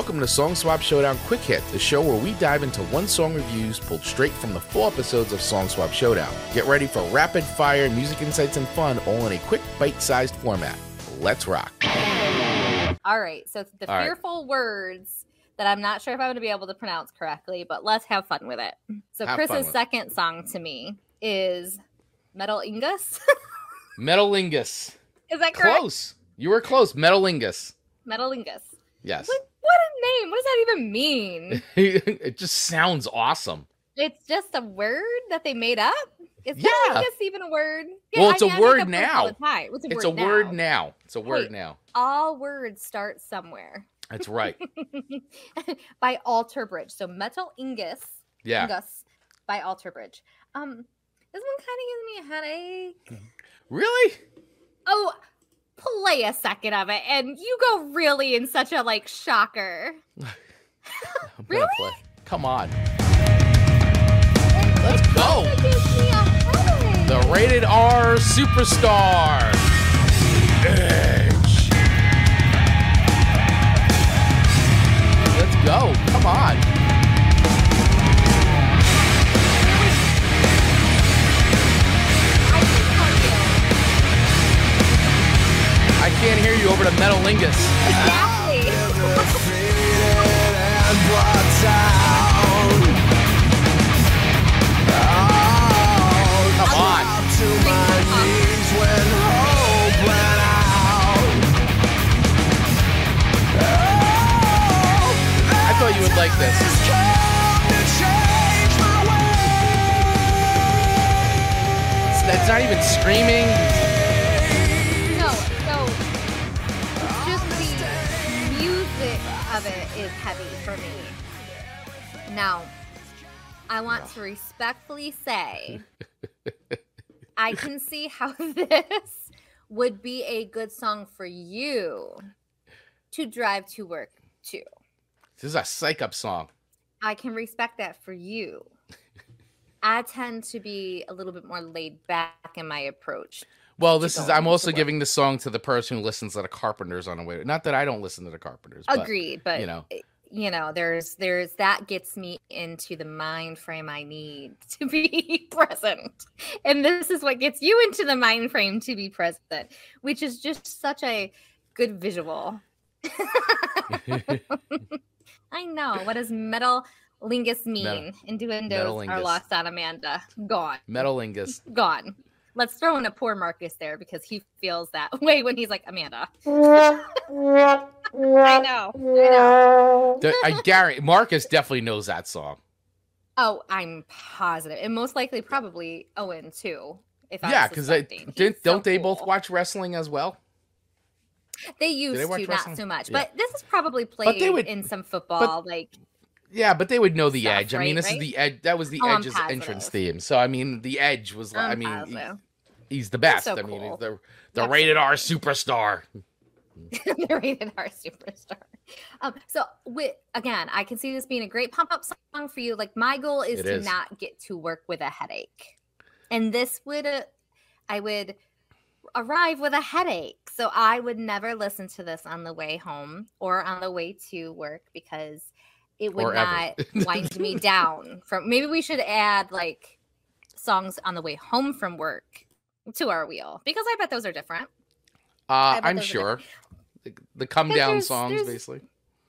Welcome to Song Swap Showdown Quick Hit, the show where we dive into one song reviews pulled straight from the full episodes of Song Swap Showdown. Get ready for rapid fire music insights and fun, all in a quick, bite sized format. Let's rock. All right. So the All right. fearful words that I'm not sure if I'm going to be able to pronounce correctly, but let's have fun with it. So Have Chris's with it. second song to me is Metal Ingus. Metalingus. is that correct? Close. You were close. Metalingus. Metal Ingus. Yes. What, what a name. What does that even mean? it just sounds awesome. it's just a word that they made up? Is Yeah. Metal Ingus even a word? Well, it's a a word now. It's a It's word a word now. now. It's a word Hey. now. All words start somewhere. That's right. by Alter Bridge. So Metal Ingus. Yeah. Ingus by Alter Bridge. Um, this one kind of gives me a headache. Really? Oh, play a second of it, and you go really in such a like shocker. Really? play. Come on. And Let's it go. gives me a. The rated R superstar. Edge. Over to Metalingus. Exactly. Come on. I thought you would like this. That's not even screaming. Of it is heavy for me. Now, I want to respectfully say I can see how this would be a good song for you to drive to work to. This is a psych up song. I can respect that for you. I tend to be a little bit more laid back in my approach. Well, this is I'm also giving the song to the person who listens to the Carpenters on a way. Not that I don't listen to the Carpenters. But, Agreed, but you know. eh, you know, there's there's that gets me into the mind frame I need to be present. And this is what gets you into the mind frame to be present, which is just such a good visual. I know. what is metal lingus mean? Innuendos are lost on Amanda. Gone. Metalingus. Gone. Let's throw in a poor Marcus there because he feels that way when he's like, Amanda. I know. I know. The- I Gary Marcus definitely knows that song. Oh, I'm positive. And most likely probably Owen too. If yeah, because they didn't, so don't they both watch wrestling as well? They used watch to, wrestling? not so much. Yeah. But this is probably played would- in some football. like Yeah, but they would know the Stuff, edge. I mean, this right? is the edge. That was the Oh, edge's entrance theme. So I mean, the edge was like. I mean, he- he's the best. so I mean, cool. he's the the rated R superstar. the rated R superstar. Um, so with again, I can see this being a great pump up song for you. Like my goal is It to is. not get to work with a headache, and this would, uh, I would arrive with a headache. So I would never listen to this on the way home or on the way to work because it would Or not wind me down. From maybe we should add like songs on the way home from work to our wheel because I bet those are different. Uh, I'm sure. The, the come down songs, there's- basically.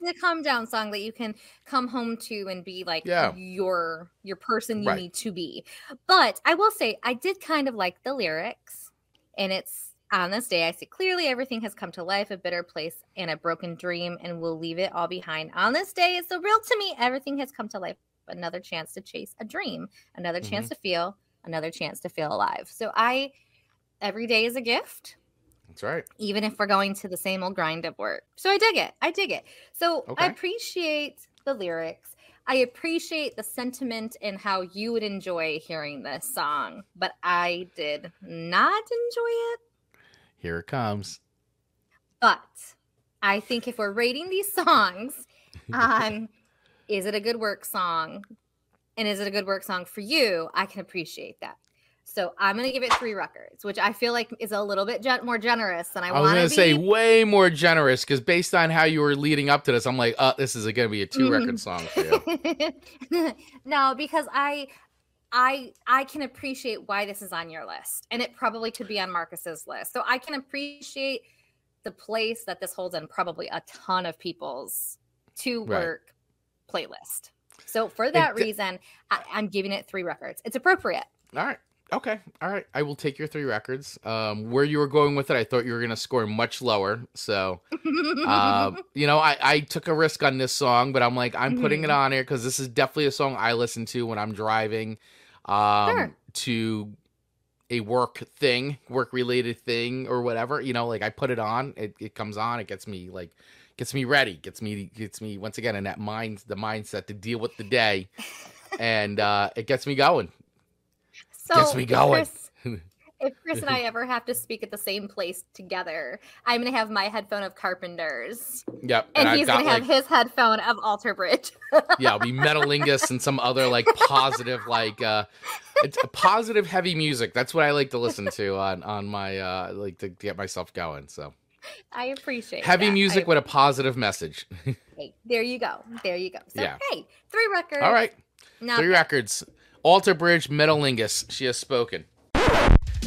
the calm down song that you can come home to and be like Yeah. your your person you Right. need to be. But I will say I did kind of like the lyrics and it's on this day I see clearly everything has come to life, a bitter place and a broken dream and we'll leave it all behind. On this day it's so real to me everything has come to life, another chance to chase a dream, another chance Mm-hmm. to feel, another chance to feel alive. So I every day is a gift That's right. even if we're going to the same old grind of work. So I dig it. I dig it. So I appreciate the lyrics. I appreciate the sentiment and how you would enjoy hearing this song, but I did not enjoy it. Here it comes. But I think if we're rating these songs on is it a good work song and is it a good work song for you, I can appreciate that. So I'm gonna give it three records, which I feel like is a little bit gen- more generous than I, I was gonna say way more generous because based on how you were leading up to this, I'm like, uh, this is gonna be a two record song for you. no, because I I I can appreciate why this is on your list. And it probably could be on Marcus's list. So I can appreciate the place that this holds in probably a ton of people's to Right. work playlist. So for that d- reason, I, I'm giving it three records. It's appropriate. All right. Okay. All right. I will take your three records. Um, where you were going with it, I thought you were gonna score much lower. So uh, you know, I, I took a risk on this song, but I'm like, I'm putting it Mhm. on here because this is definitely a song I listen to when I'm driving um, Sure. to a work thing, work related thing, or whatever. You know, like I put it on, it, it comes on, it gets me like, gets me ready, gets me, gets me once again in that mind, the mindset to deal with the day, and uh, it gets me going. so Gets me going. Chris- if Chris and I ever have to speak at the same place together, I'm gonna have my headphone of Carpenters, Yep. and, I've he's got gonna like, have his headphone of Alter Bridge. yeah, it'll be Metalingus and some other like positive, like uh it's a positive heavy music. That's what I like to listen to on on my uh like to get myself going. So I appreciate heavy that. music I- with a positive message. hey, there you go. There you go. So Yeah. hey, three records. All right, Now three records. Alter Bridge, Metalingus. She has spoken.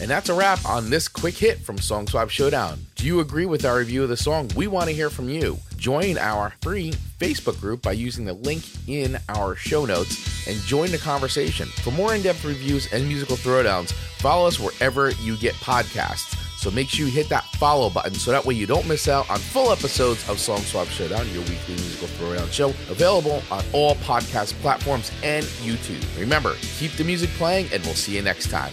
And that's a wrap on this quick hit from Song Swap Showdown. Do you agree with our review of the song? We want to hear from you. Join our free Facebook group by using the link in our show notes and join the conversation. For more in depth reviews and musical throwdowns, follow us wherever you get podcasts. So make sure you hit that follow button so that way you don't miss out on full episodes of Song Swap Showdown, your weekly musical throwdown show, available on all podcast platforms and YouTube. Remember, keep the music playing, and we'll see you next time.